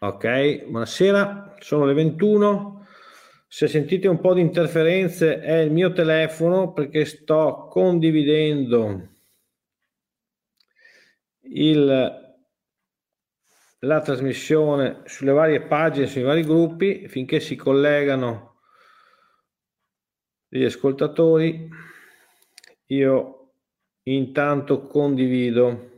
Ok, buonasera, sono le 21. Se sentite un po' di interferenze è il mio telefono perché sto condividendo il, la trasmissione sulle varie pagine, sui vari gruppi, finché si collegano gli ascoltatori. Io intanto condivido.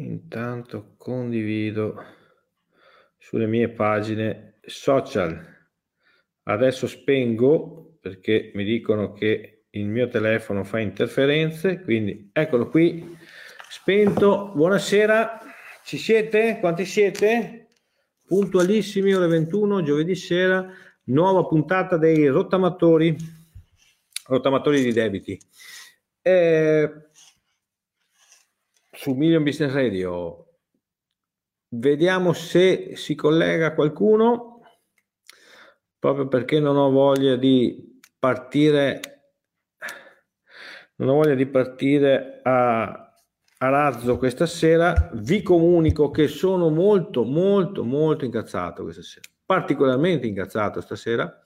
Intanto condivido sulle mie pagine social. Adesso spengo perché mi dicono che il mio telefono fa interferenze, quindi eccolo qui, spento. Buonasera, ci siete? Quanti siete? Puntualissimi, ore 21, giovedì sera, nuova puntata dei rottamatori, rottamatori di debiti. Eh, su Million Business Radio. Vediamo se si collega qualcuno, proprio perché non ho voglia di partire, non ho voglia di partire a, a razzo questa sera. Vi comunico che sono molto, molto, molto incazzato questa sera, particolarmente incazzato stasera.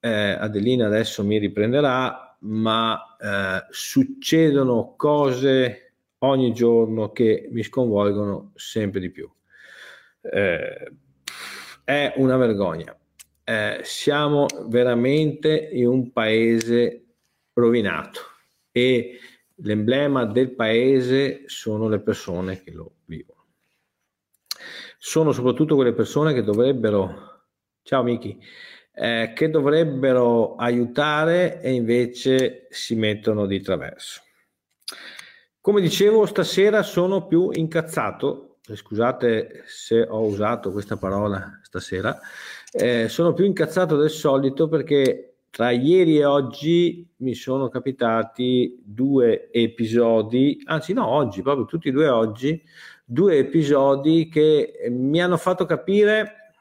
Eh, Adelina adesso mi riprenderà, ma eh, succedono cose ogni giorno che mi sconvolgono sempre di più. Eh, è una vergogna. Eh, siamo veramente in un paese rovinato e l'emblema del paese sono le persone che lo vivono. Sono soprattutto quelle persone che dovrebbero, ciao Miki, eh, che dovrebbero aiutare e invece si mettono di traverso. Come dicevo, stasera sono più incazzato, eh, scusate se ho usato questa parola stasera, eh, sono più incazzato del solito perché tra ieri e oggi mi sono capitati due episodi, anzi no, oggi, proprio tutti e due oggi, due episodi che mi hanno fatto capire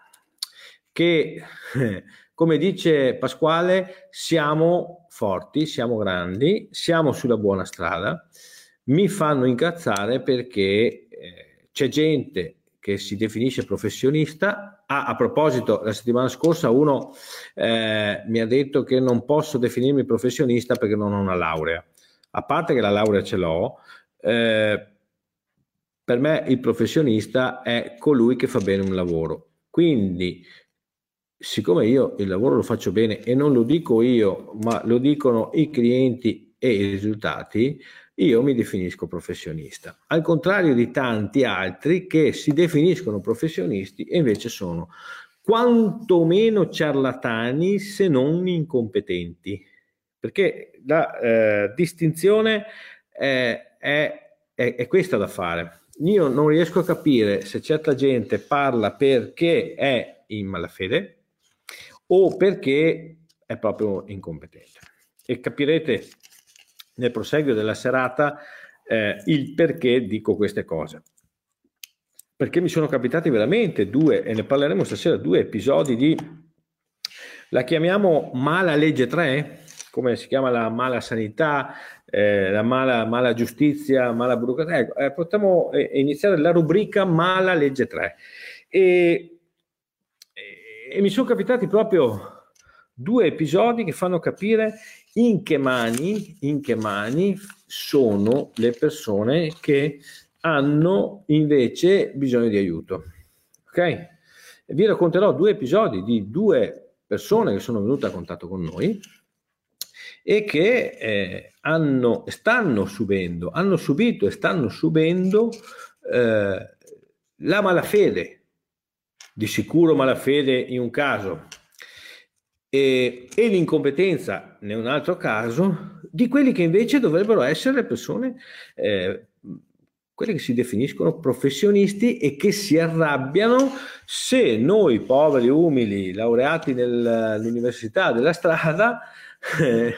che, come dice Pasquale, siamo forti, siamo grandi, siamo sulla buona strada mi fanno incazzare perché eh, c'è gente che si definisce professionista. Ah, a proposito, la settimana scorsa uno eh, mi ha detto che non posso definirmi professionista perché non ho una laurea. A parte che la laurea ce l'ho, eh, per me il professionista è colui che fa bene un lavoro. Quindi, siccome io il lavoro lo faccio bene e non lo dico io, ma lo dicono i clienti e i risultati, io mi definisco professionista, al contrario di tanti altri che si definiscono professionisti e invece sono quantomeno ciarlatani se non incompetenti, perché la eh, distinzione è, è, è, è questa da fare. Io non riesco a capire se certa gente parla perché è in malafede o perché è proprio incompetente. E capirete nel proseguio della serata eh, il perché dico queste cose. Perché mi sono capitati veramente due, e ne parleremo stasera, due episodi di, la chiamiamo mala legge 3, come si chiama la mala sanità, eh, la mala, mala, giustizia, mala burocrazia. Ecco, eh, potremmo eh, iniziare la rubrica mala legge 3. E, e, e mi sono capitati proprio due episodi che fanno capire in che mani, in che mani sono le persone che hanno invece bisogno di aiuto. Ok? Vi racconterò due episodi di due persone che sono venute a contatto con noi e che eh, hanno, stanno subendo, hanno subito e stanno subendo eh, la malafede, di sicuro malafede in un caso, e, e, l'incompetenza in un altro caso di quelli che invece dovrebbero essere persone, eh, quelle che si definiscono professionisti e che si arrabbiano se noi poveri, umili, laureati nell'università della strada, eh,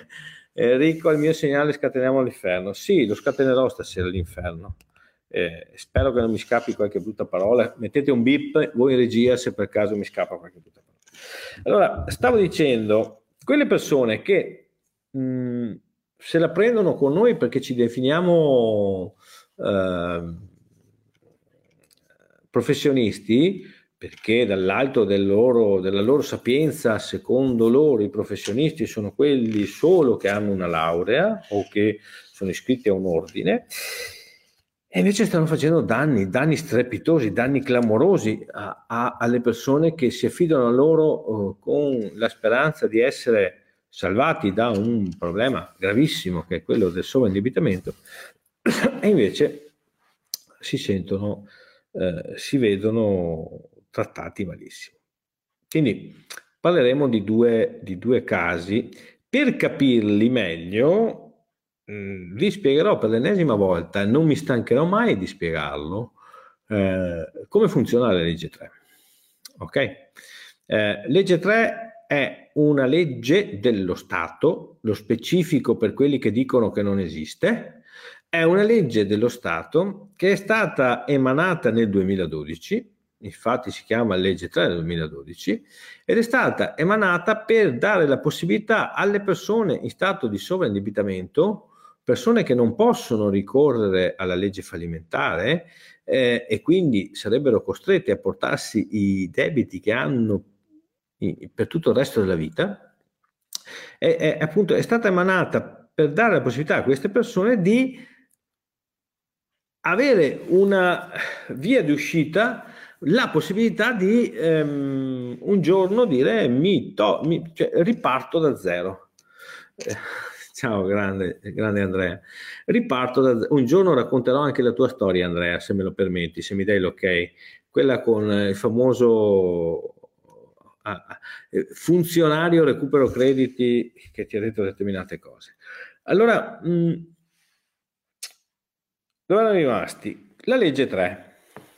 Enrico al mio segnale scateniamo l'inferno. Sì, lo scatenerò stasera l'inferno. Eh, spero che non mi scappi qualche brutta parola. Mettete un bip voi in regia se per caso mi scappa qualche brutta parola. Allora, stavo dicendo, quelle persone che mh, se la prendono con noi perché ci definiamo eh, professionisti, perché dall'alto del loro, della loro sapienza, secondo loro, i professionisti sono quelli solo che hanno una laurea o che sono iscritti a un ordine, e invece stanno facendo danni, danni strepitosi, danni clamorosi a, a, alle persone che si affidano a loro uh, con la speranza di essere salvati da un problema gravissimo che è quello del sovraindebitamento e invece si sentono, eh, si vedono trattati malissimo. Quindi parleremo di due, di due casi. Per capirli meglio, mm, vi spiegherò per l'ennesima volta, non mi stancherò mai di spiegarlo, eh, come funziona la legge 3. Ok? Eh, legge 3 è una legge dello Stato, lo specifico per quelli che dicono che non esiste, è una legge dello Stato che è stata emanata nel 2012 infatti si chiama legge 3 del 2012, ed è stata emanata per dare la possibilità alle persone in stato di sovraindebitamento, persone che non possono ricorrere alla legge fallimentare eh, e quindi sarebbero costrette a portarsi i debiti che hanno per tutto il resto della vita, è, è, appunto, è stata emanata per dare la possibilità a queste persone di avere una via di uscita la possibilità di ehm, un giorno dire mi, to- mi cioè, riparto da zero. Eh, ciao, grande, grande Andrea. Riparto da. Un giorno racconterò anche la tua storia, Andrea, se me lo permetti, se mi dai l'ok. Quella con il famoso ah, eh, funzionario recupero crediti che ti ha detto determinate cose. Allora, mm, dove erano rimasti? La legge 3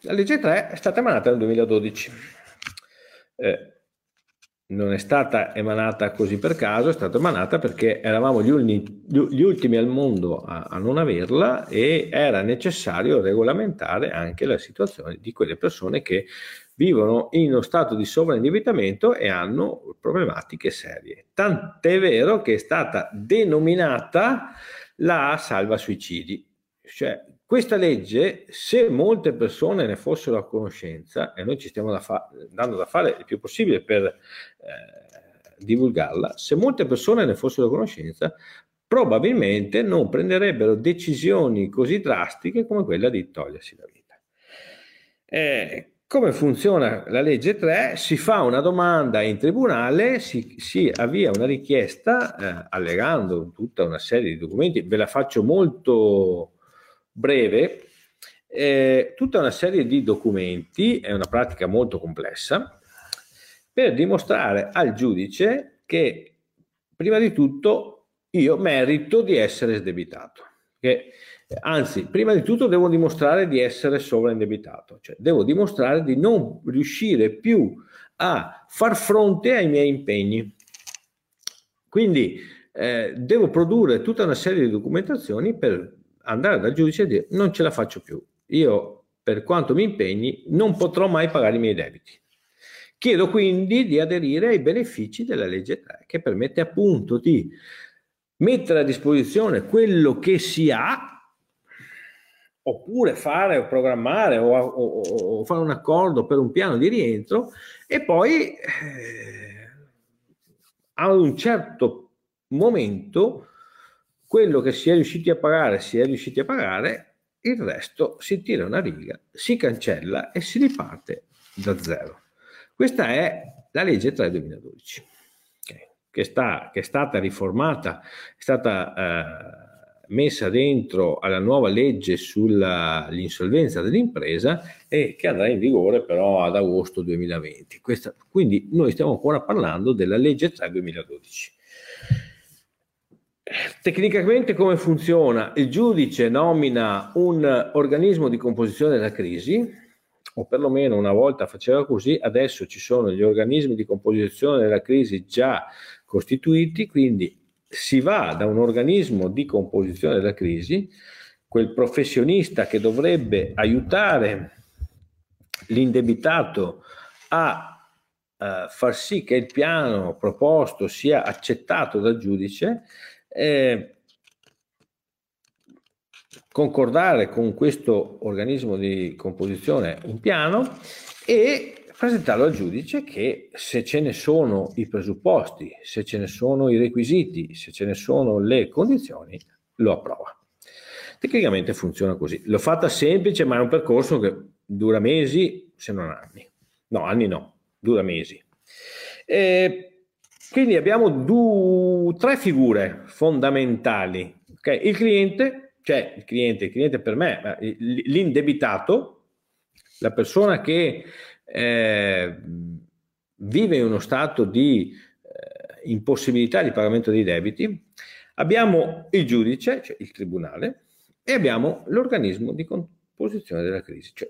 la legge 3 è stata emanata nel 2012. Eh, non è stata emanata così per caso, è stata emanata perché eravamo gli, uni, gli ultimi al mondo a, a, non averla e era necessario regolamentare anche la situazione di quelle persone che vivono in uno stato di sovraindebitamento e hanno problematiche serie. Tant'è vero che è stata denominata la salva suicidi, cioè questa legge, se molte persone ne fossero a conoscenza, e noi ci stiamo da fa- dando da fare il più possibile per eh, divulgarla, se molte persone ne fossero a conoscenza, probabilmente non prenderebbero decisioni così drastiche come quella di togliersi la vita. Eh, come funziona la legge 3? Si fa una domanda in tribunale, si, si avvia una richiesta eh, allegando tutta una serie di documenti, ve la faccio molto breve eh, tutta una serie di documenti, è una pratica molto complessa, per dimostrare al giudice che prima di tutto io merito di essere sdebitato. Che, anzi, prima di tutto devo dimostrare di essere sovraindebitato, cioè devo dimostrare di non riuscire più a far fronte ai miei impegni. Quindi eh, devo produrre tutta una serie di documentazioni per andare dal giudice e dire non ce la faccio più, io per quanto mi impegni non potrò mai pagare i miei debiti. Chiedo quindi di aderire ai benefici della legge 3 che permette appunto di mettere a disposizione quello che si ha oppure fare o programmare o, o, o, fare un accordo per un piano di rientro e poi eh, a un certo momento quello che si è riusciti a pagare si è riusciti a pagare il resto si tira una riga si cancella e si riparte da zero questa è la legge 3 2012 okay, che, sta, che, è stata riformata è stata eh, messa dentro alla nuova legge sull'insolvenza dell'impresa e che andrà in vigore però ad agosto 2020. Questa, quindi noi stiamo ancora parlando della legge 3 2012. Tecnicamente come funziona? Il giudice nomina un organismo di composizione della crisi, o perlomeno una volta faceva così, adesso ci sono gli organismi di composizione della crisi già costituiti, quindi si va da un organismo di composizione della crisi, quel professionista che dovrebbe aiutare l'indebitato a uh, far sì che il piano proposto sia accettato dal giudice, eh, concordare con questo organismo di composizione un piano e presentarlo al giudice che se ce ne sono i presupposti, se ce ne sono i requisiti, se ce ne sono le condizioni, lo approva. Tecnicamente funziona così. L'ho fatta semplice, ma è un percorso che dura mesi, se non anni. No, anni no, dura mesi. E quindi abbiamo due, tre figure fondamentali. Okay? Il cliente, cioè il cliente, il cliente per me, l'indebitato, la persona che eh, vive in uno stato di eh, impossibilità di pagamento dei debiti, abbiamo il giudice, cioè il tribunale, e abbiamo l'organismo di composizione della crisi, cioè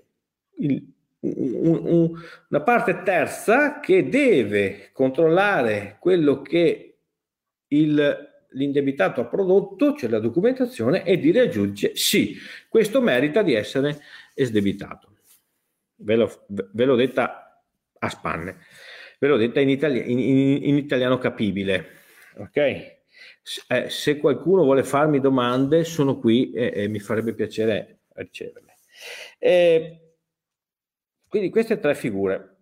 il, una parte terza che deve controllare quello che il, l'indebitato ha prodotto, cioè la documentazione, e dire al giudice sì, questo merita di essere esdebitato ve, l'ho, ve l'ho detta a spanne, ve l'ho detta in, itali- in, in, in italiano capibile, ok? Eh, se qualcuno vuole farmi domande, sono qui e, e mi farebbe piacere riceverle. Eh, quindi queste tre figure.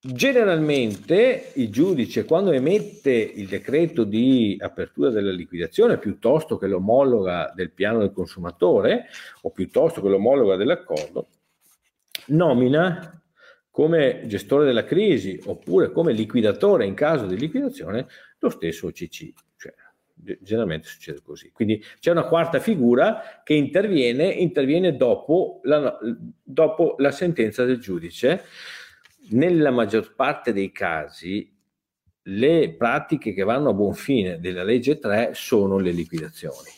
Generalmente il giudice quando emette il decreto di apertura della liquidazione piuttosto che l'omologa del piano del consumatore o piuttosto che l'omologa dell'accordo, nomina come gestore della crisi oppure come liquidatore in caso di liquidazione lo stesso OCC. Generalmente succede così. Quindi c'è una quarta figura che interviene, interviene dopo, la, dopo la sentenza del giudice. Nella maggior parte dei casi le pratiche che vanno a buon fine della legge 3 sono le liquidazioni.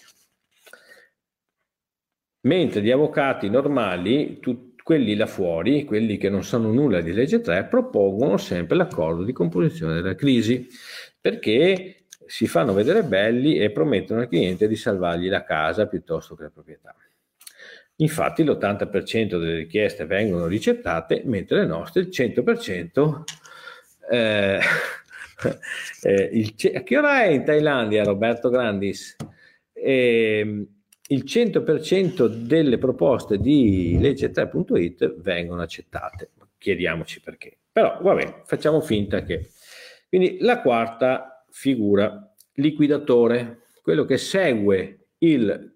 Mentre gli avvocati normali, tu, quelli là fuori, quelli che non sanno nulla di legge 3, propongono sempre l'accordo di composizione della crisi perché si fanno vedere belli e promettono al cliente di salvargli la casa piuttosto che la proprietà. Infatti l'80% delle richieste vengono ricettate, mentre le nostre il 100% eh, eh, il, a che ora è in Thailandia Roberto Grandis? Eh, il 100% delle proposte di legge 3.it vengono accettate. Chiediamoci perché. Però vabbè, facciamo finta che. Quindi la quarta figura, liquidatore, quello che segue il,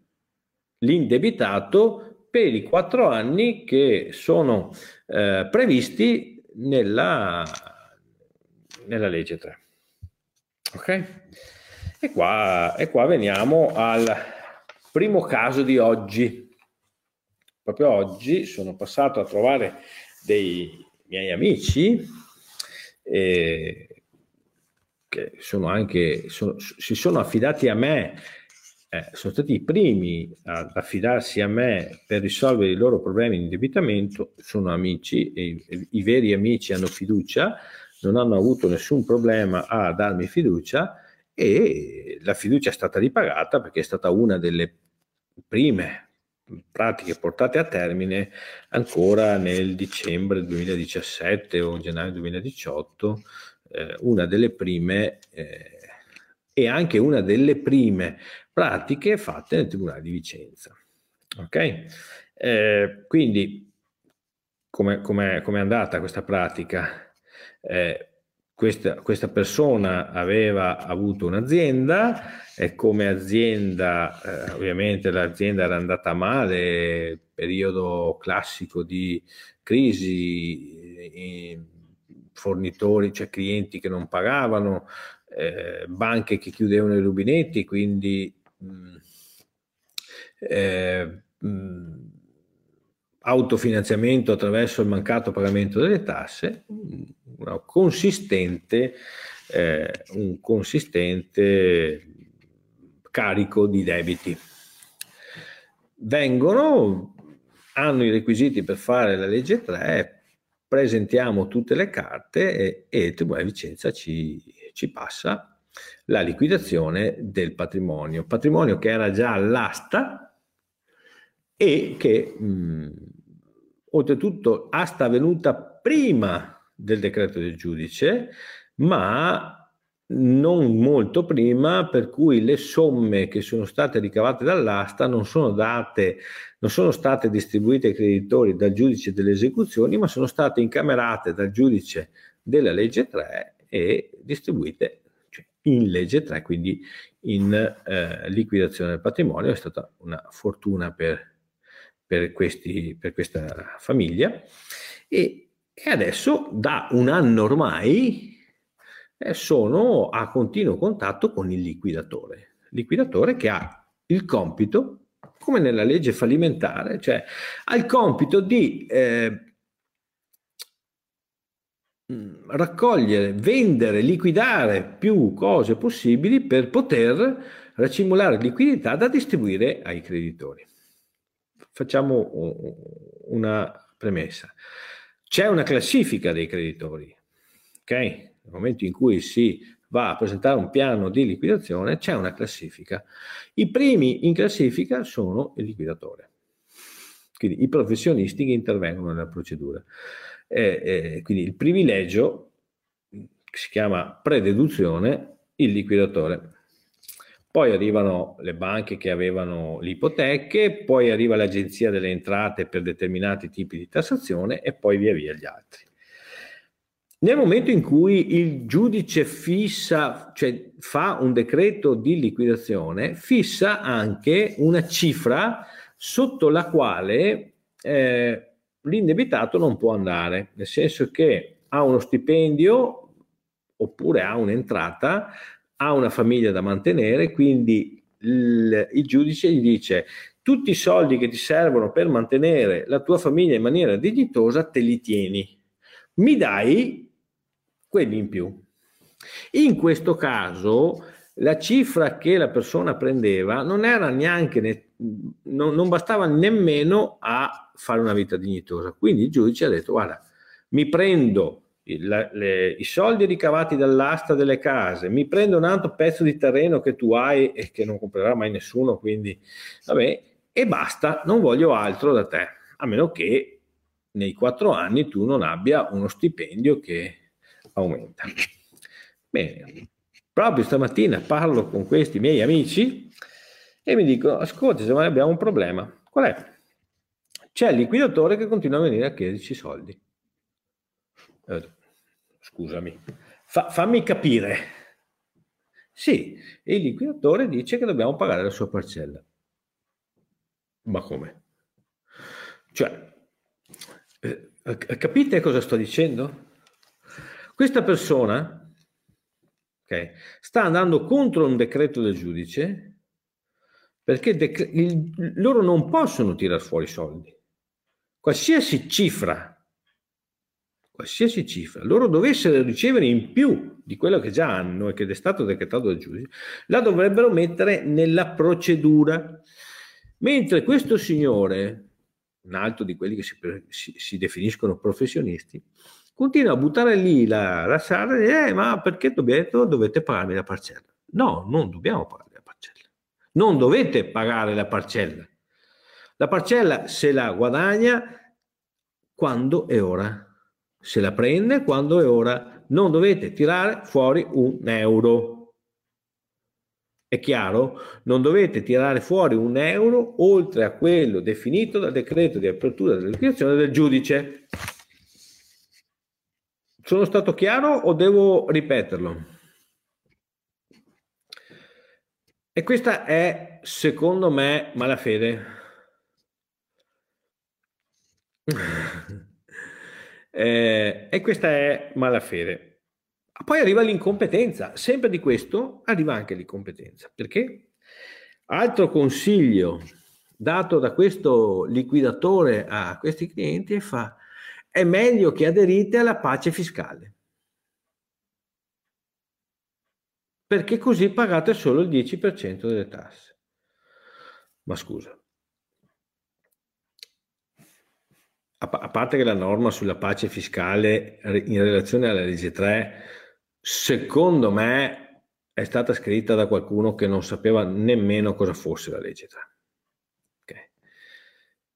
l'indebitato per i quattro anni che sono eh, previsti nella, nella legge 3. Ok? E qua, e qua veniamo al Primo caso di oggi. Proprio oggi sono passato a trovare dei miei amici eh, che sono anche, sono, si sono affidati a me, eh, sono stati i primi ad affidarsi a me per risolvere i loro problemi di indebitamento, sono amici e i, i veri amici hanno fiducia, non hanno avuto nessun problema a darmi fiducia e la fiducia è stata ripagata perché è stata una delle prime pratiche portate a termine ancora nel dicembre 2017 o gennaio 2018, eh, una delle prime eh, e anche una delle prime pratiche fatte nel Tribunale di Vicenza. Ok? Eh, quindi, come è andata questa pratica? Eh, questa, questa, persona aveva avuto un'azienda e come azienda, eh, ovviamente l'azienda era andata male, periodo classico di crisi, fornitori, cioè clienti che non pagavano, eh, banche che chiudevano i rubinetti, quindi mh, mm, eh, mh, mm, autofinanziamento attraverso il mancato pagamento delle tasse, una consistente, eh, un consistente carico di debiti. Vengono, hanno i requisiti per fare la legge 3, presentiamo tutte le carte e, e il Tribunale di Vicenza ci, ci passa la liquidazione del patrimonio, patrimonio che era già all'asta e che mh, oltretutto asta avvenuta prima del decreto del giudice, ma non molto prima, per cui le somme che sono state ricavate dall'asta non sono, date, non sono state distribuite ai creditori dal giudice delle esecuzioni, ma sono state incamerate dal giudice della legge 3 e distribuite cioè, in legge 3, quindi in eh, liquidazione del patrimonio. È stata una fortuna per, per, questi, per questa famiglia. E, e adesso da un anno ormai sono a continuo contatto con il liquidatore, liquidatore che ha il compito, come nella legge fallimentare, cioè ha il compito di eh, raccogliere, vendere, liquidare più cose possibili per poter racimolare liquidità da distribuire ai creditori. Facciamo una premessa. C'è una classifica dei creditori, ok? Nel momento in cui si va a presentare un piano di liquidazione c'è una classifica. I primi in classifica sono il liquidatore, quindi i professionisti che intervengono nella procedura. Eh, eh, quindi il privilegio, si chiama prededuzione, il liquidatore. Poi arrivano le banche che avevano le ipoteche, poi arriva l'agenzia delle entrate per determinati tipi di tassazione e poi via via gli altri. Nel momento in cui il giudice fissa, cioè fa un decreto di liquidazione, fissa anche una cifra sotto la quale eh, l'indebitato non può andare, nel senso che ha uno stipendio oppure ha un'entrata, ha una famiglia da mantenere, quindi il, il giudice gli dice tutti i soldi che ti servono per mantenere la tua famiglia in maniera dignitosa te li tieni, mi dai quelli in più. In questo caso la cifra che la persona prendeva non era neanche, ne, non, non bastava nemmeno a fare una vita dignitosa. Quindi il giudice ha detto, guarda, mi prendo il, le, i soldi ricavati dall'asta delle case, mi prendo un altro pezzo di terreno che tu hai e che non comprerà mai nessuno, quindi vabbè, e basta, non voglio altro da te, a meno che nei quattro anni tu non abbia uno stipendio che aumenta. Bene, proprio stamattina parlo con questi miei amici e mi dicono, ascolta, se abbiamo un problema. Qual è? C'è il liquidatore che continua a venire a chiederci soldi. Scusami, Fa, fammi capire. Sì, il liquidatore dice che dobbiamo pagare la sua parcella. Ma come? Cioè, eh, capite cosa sto dicendo? Questa persona okay, sta andando contro un decreto del giudice perché dec- il, loro non possono tirare fuori soldi. Qualsiasi cifra qualsiasi cifra loro dovessero ricevere in più di quello che già hanno e che è stato decretato dal giudice, la dovrebbero mettere nella procedura. Mentre questo signore, un altro di quelli che si, si, si definiscono professionisti, continua a buttare lì la, la sala e dice, eh, ma perché dovete, dovete pagarmi la parcella? No, non dobbiamo pagare la parcella. Non dovete pagare la parcella. La parcella se la guadagna quando è ora, se la prende quando è ora. Non dovete tirare fuori un euro. È chiaro? Non dovete tirare fuori un euro oltre a quello definito dal decreto di apertura della liquidazione del giudice. Sono stato chiaro o devo ripeterlo? E questa è, secondo me, malafede. eh, e questa è malafede. Poi arriva l'incompetenza, sempre di questo arriva anche l'incompetenza. Perché? Altro consiglio dato da questo liquidatore a questi clienti è fa è meglio che aderite alla pace fiscale. Perché così pagate solo il 10% delle tasse. Ma scusa, a parte che la norma sulla pace fiscale in relazione alla legge 3 secondo me è stata scritta da qualcuno che non sapeva nemmeno cosa fosse la legge 3.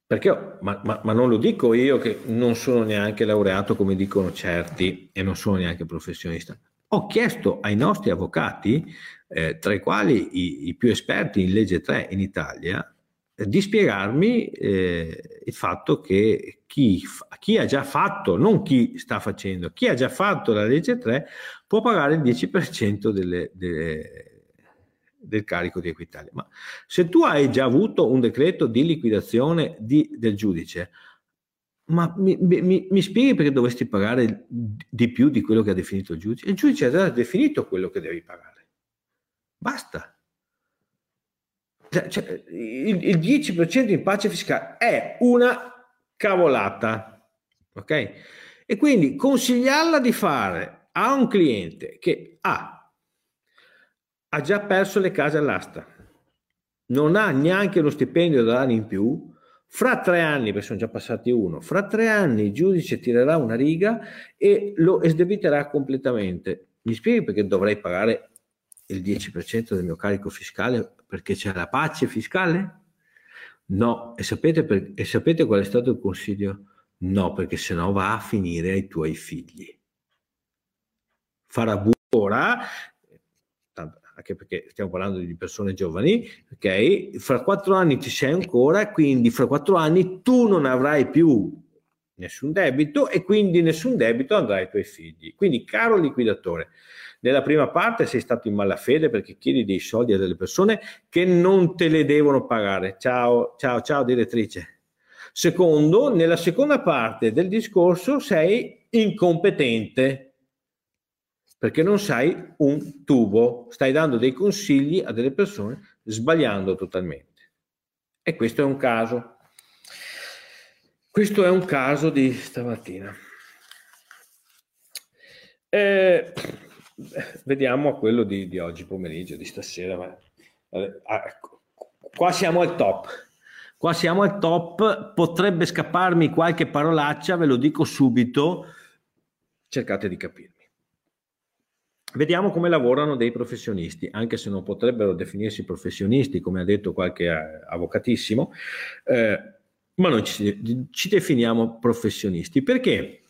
Perché, ma, ma, ma, non lo dico io che non sono neanche laureato come dicono certi e non sono neanche professionista. Ho chiesto ai nostri avvocati, eh, tra i quali i, i, più esperti in legge 3 in Italia, di spiegarmi eh, il fatto che chi, chi, ha già fatto, non chi sta facendo, chi ha già fatto la legge 3 può pagare il 10% delle, delle, del carico di Equitalia. Ma se tu hai già avuto un decreto di liquidazione di, del giudice, ma mi, mi, mi, spieghi perché dovresti pagare di più di quello che ha definito il giudice? Il giudice ha già definito quello che devi pagare. Basta. Cioè, cioè, il, il 10% in pace fiscale è una cavolata, ok? E quindi consigliarla di fare a un cliente che ha, ha già perso le case all'asta, non ha neanche uno stipendio da dare in più, fra tre anni, perché sono già passati uno, fra tre anni il giudice tirerà una riga e lo esdebiterà completamente. Mi spieghi perché dovrei pagare il 10% del mio carico fiscale perché c'è la pace fiscale? No, e sapete, per, e sapete qual è stato il consiglio? No, perché sennò va a finire ai tuoi figli. Farà ora, anche perché stiamo parlando di persone giovani, ok? Fra quattro anni ci sei ancora, quindi fra quattro anni tu non avrai più nessun debito e quindi nessun debito andrà ai tuoi figli. Quindi, caro liquidatore, nella prima parte sei stato in malafede perché chiedi dei soldi a delle persone che non te le devono pagare. Ciao, ciao, ciao direttrice. Secondo, nella seconda parte del discorso sei incompetente perché non sai un tubo, stai dando dei consigli a delle persone sbagliando totalmente. E questo è un caso. Questo è un caso di stamattina. Eh, vediamo a quello di, di, oggi pomeriggio, di stasera. Ma, ah, qua siamo al top. Qua siamo al top. Potrebbe scapparmi qualche parolaccia, ve lo dico subito. Cercate di capirmi. Vediamo come lavorano dei professionisti, anche se non potrebbero definirsi professionisti, come ha detto qualche eh, avvocatissimo, eh, ma noi ci, ci definiamo professionisti. Perché?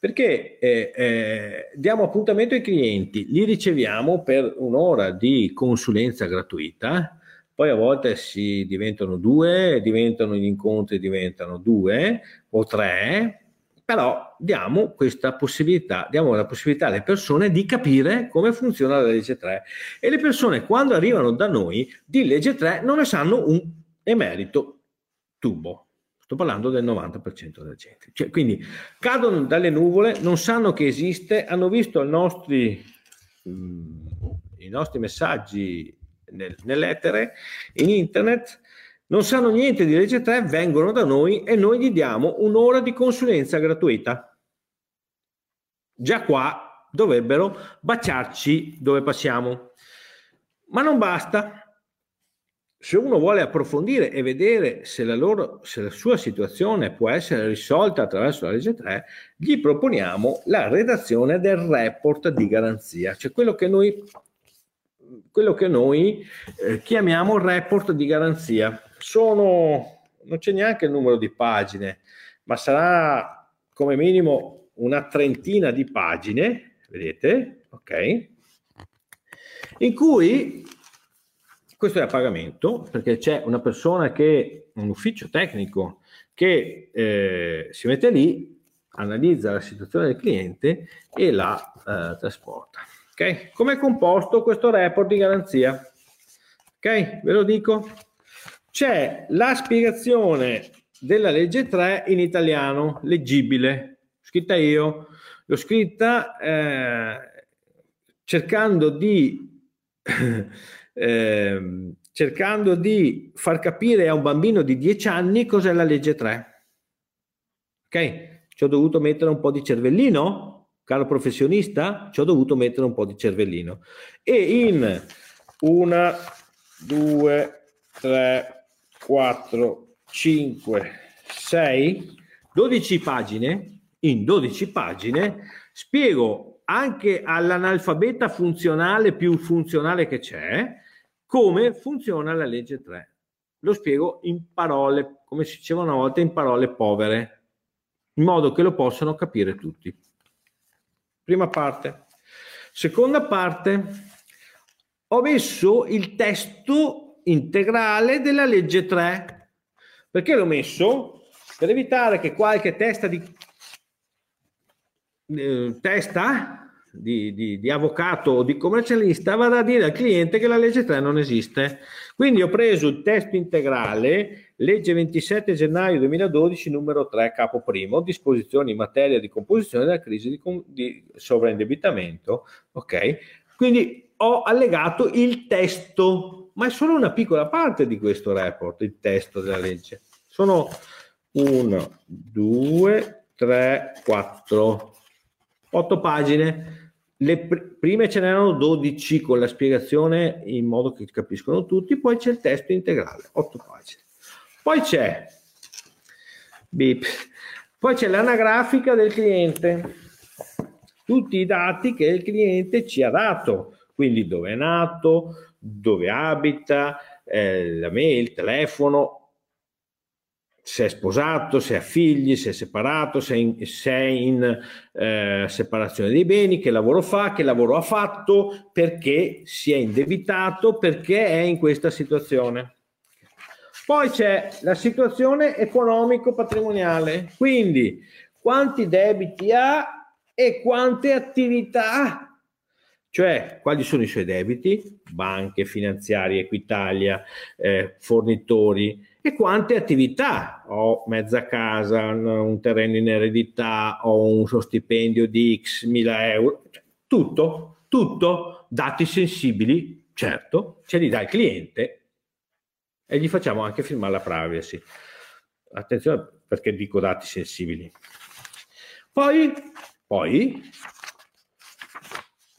perché eh, eh, diamo appuntamento ai clienti, li riceviamo per un'ora di consulenza gratuita, poi a volte si diventano due, diventano gli incontri, diventano due o tre, però diamo questa possibilità, diamo la possibilità alle persone di capire come funziona la legge 3 e le persone quando arrivano da noi di legge 3 non ne sanno un emerito tubo. Sto parlando del 90% della gente. Cioè, quindi cadono dalle nuvole, non sanno che esiste, hanno visto nostri, mm, i nostri messaggi nel, nell'etere, in internet, non sanno niente di legge 3, vengono da noi e noi gli diamo un'ora di consulenza gratuita. Già qua dovrebbero baciarci dove passiamo. Ma non basta, se uno vuole approfondire e vedere se la, loro, se la sua situazione può essere risolta attraverso la legge 3, gli proponiamo la redazione del report di garanzia, cioè quello che noi, quello che noi eh, chiamiamo report di garanzia. Sono non c'è neanche il numero di pagine, ma sarà come minimo una trentina di pagine, vedete? Ok? In cui questo è a pagamento perché c'è una persona che, un ufficio tecnico che eh, si mette lì, analizza la situazione del cliente e la eh, trasporta. Ok? Come è composto questo report di garanzia? Ok? Ve lo dico. C'è la spiegazione della legge 3 in italiano, leggibile, scritta io. L'ho scritta eh, cercando di eh, cercando di far capire a un bambino di 10 anni cos'è la legge 3. Ok? Ci ho dovuto mettere un po' di cervellino, caro professionista, ci ho dovuto mettere un po' di cervellino. E in una, due, tre, quattro, cinque, sei, 12 pagine, in 12 pagine spiego anche all'analfabeta funzionale più funzionale che c'è, come funziona la legge 3. Lo spiego in parole, come si diceva una volta, in parole povere, in modo che lo possano capire tutti. Prima parte. Seconda parte, ho messo il testo integrale della legge 3. Perché l'ho messo? Per evitare che qualche testa di eh, testa di, di, di, avvocato o di commercialista vada a dire al cliente che la legge 3 non esiste. Quindi ho preso il testo integrale, legge 27 gennaio 2012, numero 3, capo primo, disposizioni in materia di composizione della crisi di, di sovraindebitamento. Ok? Quindi ho allegato il testo, ma è solo una piccola parte di questo report, il testo della legge. Sono 1, 2, 3, 4, 8 pagine le pr- prime ce n'erano 12 con la spiegazione in modo che capiscono tutti, poi c'è il testo integrale, 8 pagine. Poi c'è, beep, poi c'è l'anagrafica del cliente, tutti i dati che il cliente ci ha dato, quindi dove è nato, dove abita, eh, la mail, il telefono, se è sposato, se ha figli, se è separato, se è in, se è in eh, separazione dei beni, che lavoro fa, che lavoro ha fatto, perché si è indebitato, perché è in questa situazione. Poi c'è la situazione economico-patrimoniale, quindi quanti debiti ha e quante attività cioè quali sono i suoi debiti, banche, finanziarie, Equitalia, eh, fornitori, e quante attività. Ho mezza casa, un terreno in eredità, ho un suo stipendio di X mila euro, cioè, tutto, tutto, dati sensibili, certo, ce li dà il cliente e gli facciamo anche firmare la privacy. Attenzione perché dico dati sensibili. Poi, poi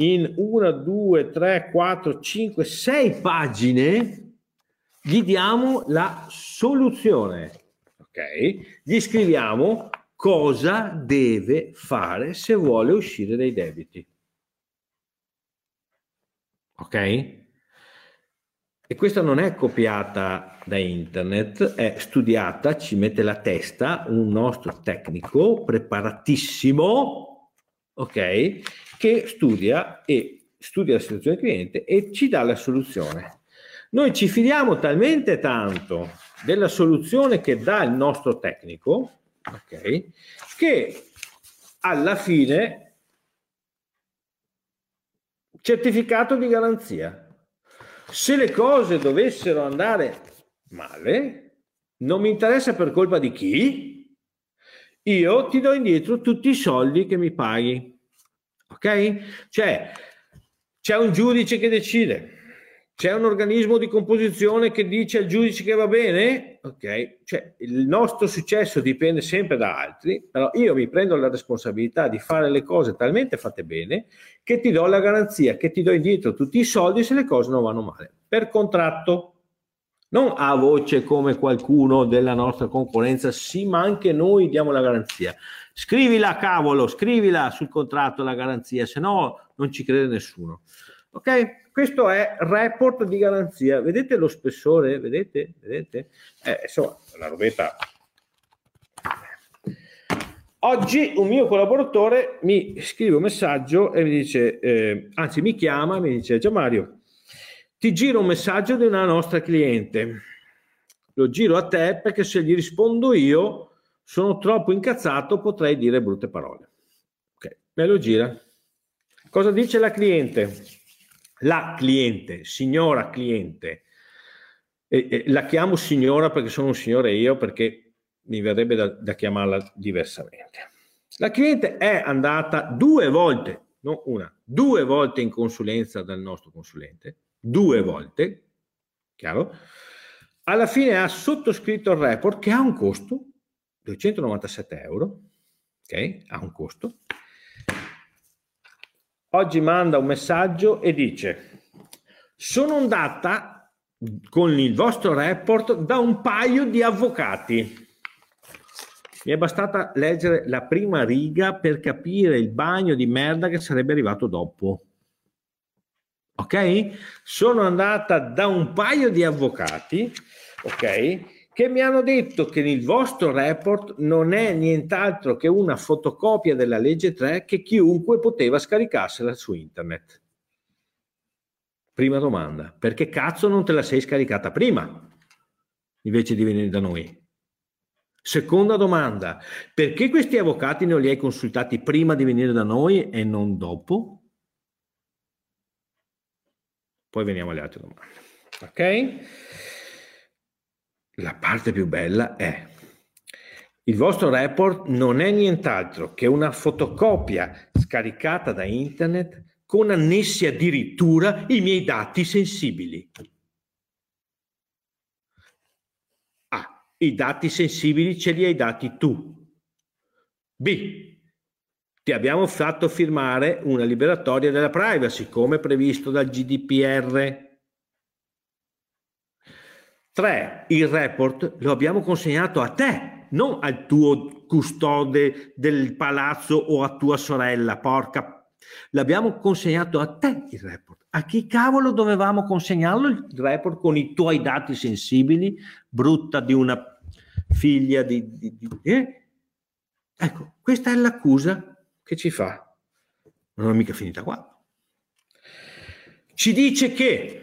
in una, due, tre, quattro, cinque, sei pagine gli diamo la soluzione, ok? Gli scriviamo cosa deve fare se vuole uscire dai debiti. Ok? E questa non è copiata da internet, è studiata, ci mette la testa un nostro tecnico preparatissimo, ok? Che studia e studia la situazione del cliente e ci dà la soluzione. Noi ci fidiamo talmente tanto della soluzione che dà il nostro tecnico, ok, che alla fine certificato di garanzia. Se le cose dovessero andare male, non mi interessa per colpa di chi, io ti do indietro tutti i soldi che mi paghi. Ok? Cioè, c'è un giudice che decide c'è un organismo di composizione che dice al giudice che va bene? Ok, cioè il nostro successo dipende sempre da altri, però io mi prendo la responsabilità di fare le cose talmente fatte bene che ti do la garanzia, che ti do indietro tutti i soldi se le cose non vanno male, per contratto. Non a voce come qualcuno della nostra concorrenza, sì, ma anche noi diamo la garanzia. Scrivila, cavolo, scrivila sul contratto la garanzia, se no non ci crede nessuno. Ok? Questo è report di garanzia. Vedete lo spessore? Vedete? Vedete? Eh, insomma, la robetta. Oggi un mio collaboratore mi scrive un messaggio e mi dice, eh, anzi mi chiama e mi dice, Già Mario, ti giro un messaggio di una nostra cliente. Lo giro a te perché se gli rispondo io sono troppo incazzato, potrei dire brutte parole. Ok, me lo gira. Cosa dice la cliente? La cliente, signora cliente. E, e, la chiamo signora perché sono un signore io, perché mi verrebbe da, da chiamarla diversamente. La cliente è andata due volte, non una, due volte in consulenza dal nostro consulente, due volte, chiaro? Alla fine ha sottoscritto il report che ha un costo 297 euro, ok? Ha un costo. Oggi manda un messaggio e dice: Sono andata con il vostro report da un paio di avvocati. Mi è bastata leggere la prima riga per capire il bagno di merda che sarebbe arrivato dopo. Ok? Sono andata da un paio di avvocati, ok? Che mi hanno detto che il vostro report non è nient'altro che una fotocopia della legge 3 che chiunque poteva scaricarsela su internet. Prima domanda, perché cazzo non te la sei scaricata prima invece di venire da noi? Seconda domanda, perché questi avvocati non li hai consultati prima di venire da noi e non dopo? Poi veniamo alle altre domande. Ok? La parte più bella è il vostro report non è nient'altro che una fotocopia scaricata da internet con annessi addirittura i miei dati sensibili. A. I dati sensibili ce li hai dati tu. B. Ti abbiamo fatto firmare una liberatoria della privacy come previsto dal GDPR 3. Il report lo abbiamo consegnato a te, non al tuo custode del palazzo o a tua sorella, porca. L'abbiamo consegnato a te il report. A chi cavolo dovevamo consegnarlo il report con i tuoi dati sensibili, brutta di una figlia di... di, di eh? Ecco, questa è l'accusa che ci fa. Non è mica finita qua. Ci dice che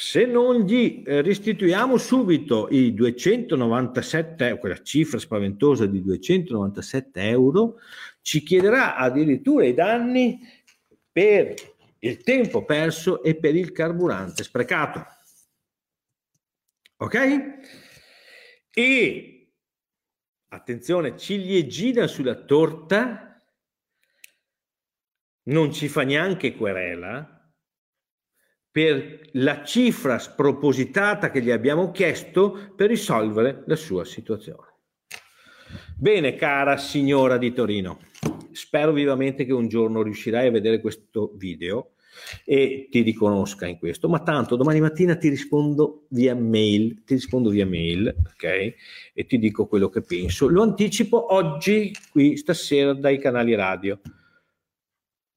se non gli eh, restituiamo subito i 297, quella cifra spaventosa di 297 euro, ci chiederà addirittura i danni per il tempo perso e per il carburante sprecato. Ok? E attenzione, ciliegina sulla torta, non ci fa neanche querela per la cifra spropositata che gli abbiamo chiesto per risolvere la sua situazione. Bene, cara signora di Torino, spero vivamente che un giorno riuscirai a vedere questo video e ti riconosca in questo, ma tanto domani mattina ti rispondo via mail, ti rispondo via mail, ok? E ti dico quello che penso. Lo anticipo oggi qui stasera dai canali radio.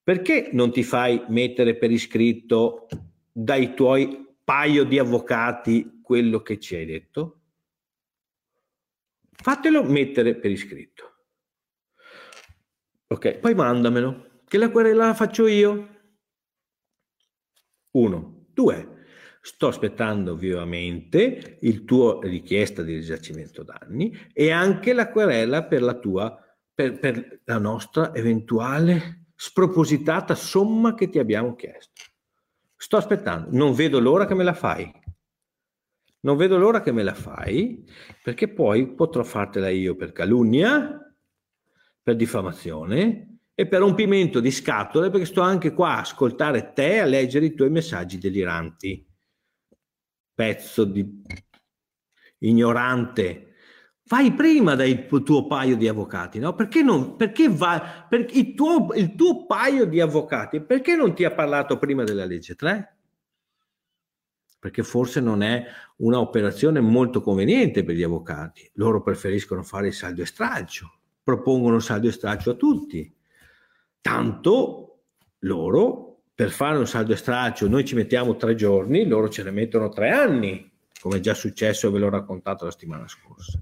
Perché non ti fai mettere per iscritto dai tuoi paio di avvocati quello che ci hai detto? Fatelo mettere per iscritto. Ok, poi mandamelo, che la querela la faccio io. Uno. Due. Sto aspettando vivamente il tuo richiesta di risarcimento danni e anche la querela per la tua, per, per la nostra eventuale spropositata somma che ti abbiamo chiesto. Sto aspettando, non vedo l'ora che me la fai. Non vedo l'ora che me la fai, perché poi potrò fartela io per calunnia, per diffamazione e per rompimento di scatole, perché sto anche qua a ascoltare te a leggere i tuoi messaggi deliranti. Pezzo di ignorante Vai prima dal tuo paio di avvocati, no? Perché non, perché va, per il, tuo, il tuo paio di avvocati, perché non ti ha parlato prima della legge 3? Perché forse non è un'operazione molto conveniente per gli avvocati. Loro preferiscono fare il saldo e straccio, propongono saldo e straccio a tutti. Tanto loro per fare un saldo e stralcio noi ci mettiamo tre giorni, loro ce ne mettono tre anni, come è già successo e ve l'ho raccontato la settimana scorsa.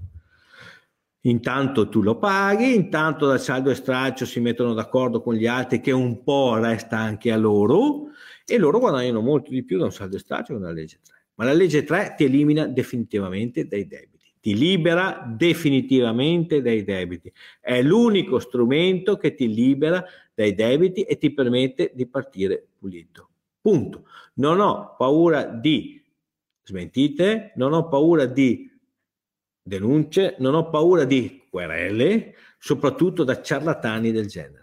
Intanto tu lo paghi, intanto dal saldo e stralcio si mettono d'accordo con gli altri che un po' resta anche a loro e loro guadagnano molto di più da un saldo e stralcio che da una legge 3. Ma la legge 3 ti elimina definitivamente dai debiti, ti libera definitivamente dai debiti. È l'unico strumento che ti libera dai debiti e ti permette di partire pulito. Punto. Non ho paura di smentite, non ho paura di denunce, non ho paura di querele, soprattutto da ciarlatani del genere.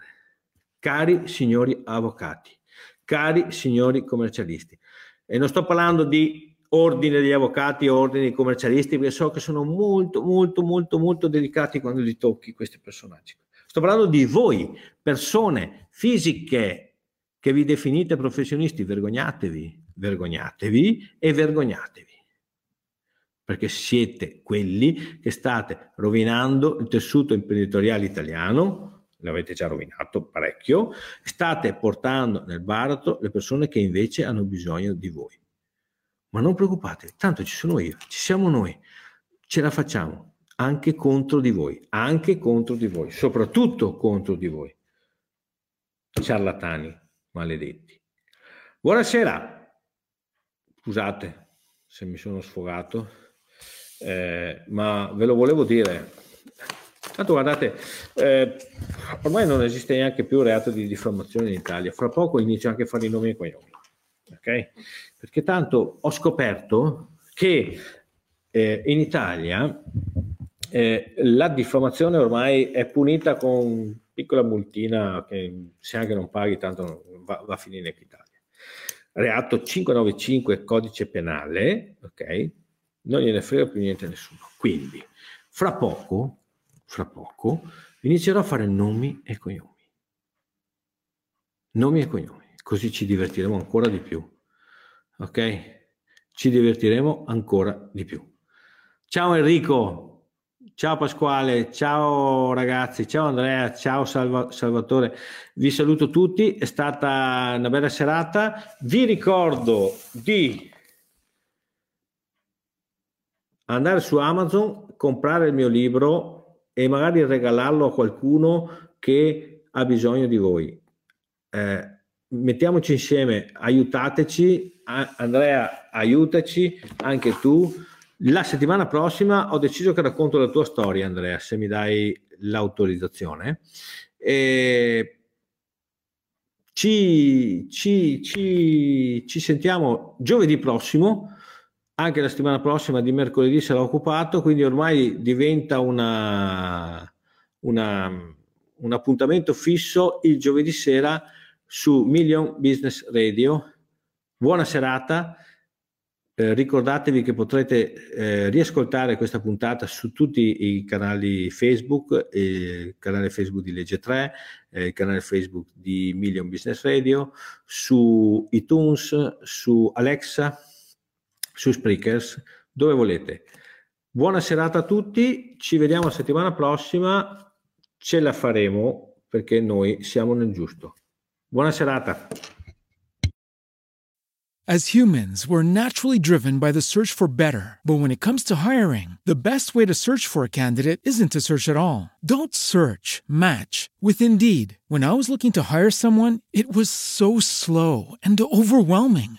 Cari signori avvocati, cari signori commercialisti, e non sto parlando di ordine degli avvocati o ordine commercialisti, perché so che sono molto, molto, molto, molto delicati quando li tocchi questi personaggi. Sto parlando di voi, persone fisiche che vi definite professionisti, vergognatevi, vergognatevi e vergognatevi perché siete quelli che state rovinando il tessuto imprenditoriale italiano, l'avete già rovinato parecchio, state portando nel baratro le persone che invece hanno bisogno di voi. Ma non preoccupatevi, tanto ci sono io, ci siamo noi, ce la facciamo anche contro di voi, anche contro di voi, soprattutto contro di voi. Ciarlatani, maledetti. Buonasera, scusate se mi sono sfogato eh, ma ve lo volevo dire. Tanto guardate, eh, ormai non esiste neanche più reato di diffamazione in Italia, fra poco inizio anche a fare i nomi e cognomi, ok? Perché tanto ho scoperto che eh, in Italia eh, la diffamazione ormai è punita con piccola multina che se anche non paghi tanto va, va a finire in Italia. Reato 595 codice penale, ok? Non gliene frega più niente a nessuno. Quindi, fra poco, fra poco, inizierò a fare nomi e cognomi. Nomi e cognomi, così ci divertiremo ancora di più. Ok? Ci divertiremo ancora di più. Ciao Enrico, ciao Pasquale, ciao ragazzi, ciao Andrea, ciao Salva- Salvatore. Vi saluto tutti, è stata una bella serata. Vi ricordo di andare su Amazon, comprare il mio libro e magari regalarlo a qualcuno che ha bisogno di voi. Eh, mettiamoci insieme, aiutateci, Andrea aiutaci, anche tu. La settimana prossima ho deciso che racconto la tua storia, Andrea, se mi dai l'autorizzazione. E ci, ci, ci, ci sentiamo giovedì prossimo anche la settimana prossima di mercoledì sarà occupato, quindi ormai diventa una, una, un appuntamento fisso il giovedì sera su Million Business Radio. Buona serata. Eh, ricordatevi che potrete eh, riascoltare questa puntata su tutti i canali Facebook, il canale Facebook di Legge 3, eh, il canale Facebook di Million Business Radio, su iTunes, su Alexa su dove volete. Buona serata a tutti, ci vediamo la settimana prossima, ce la faremo perché noi siamo nel giusto. Buona serata. As humans, we're naturally driven by the search for better. But when it comes to hiring, the best way to search for a candidate isn't to search at all. Don't search, match with Indeed. When I was looking to hire someone, it was so slow and overwhelming.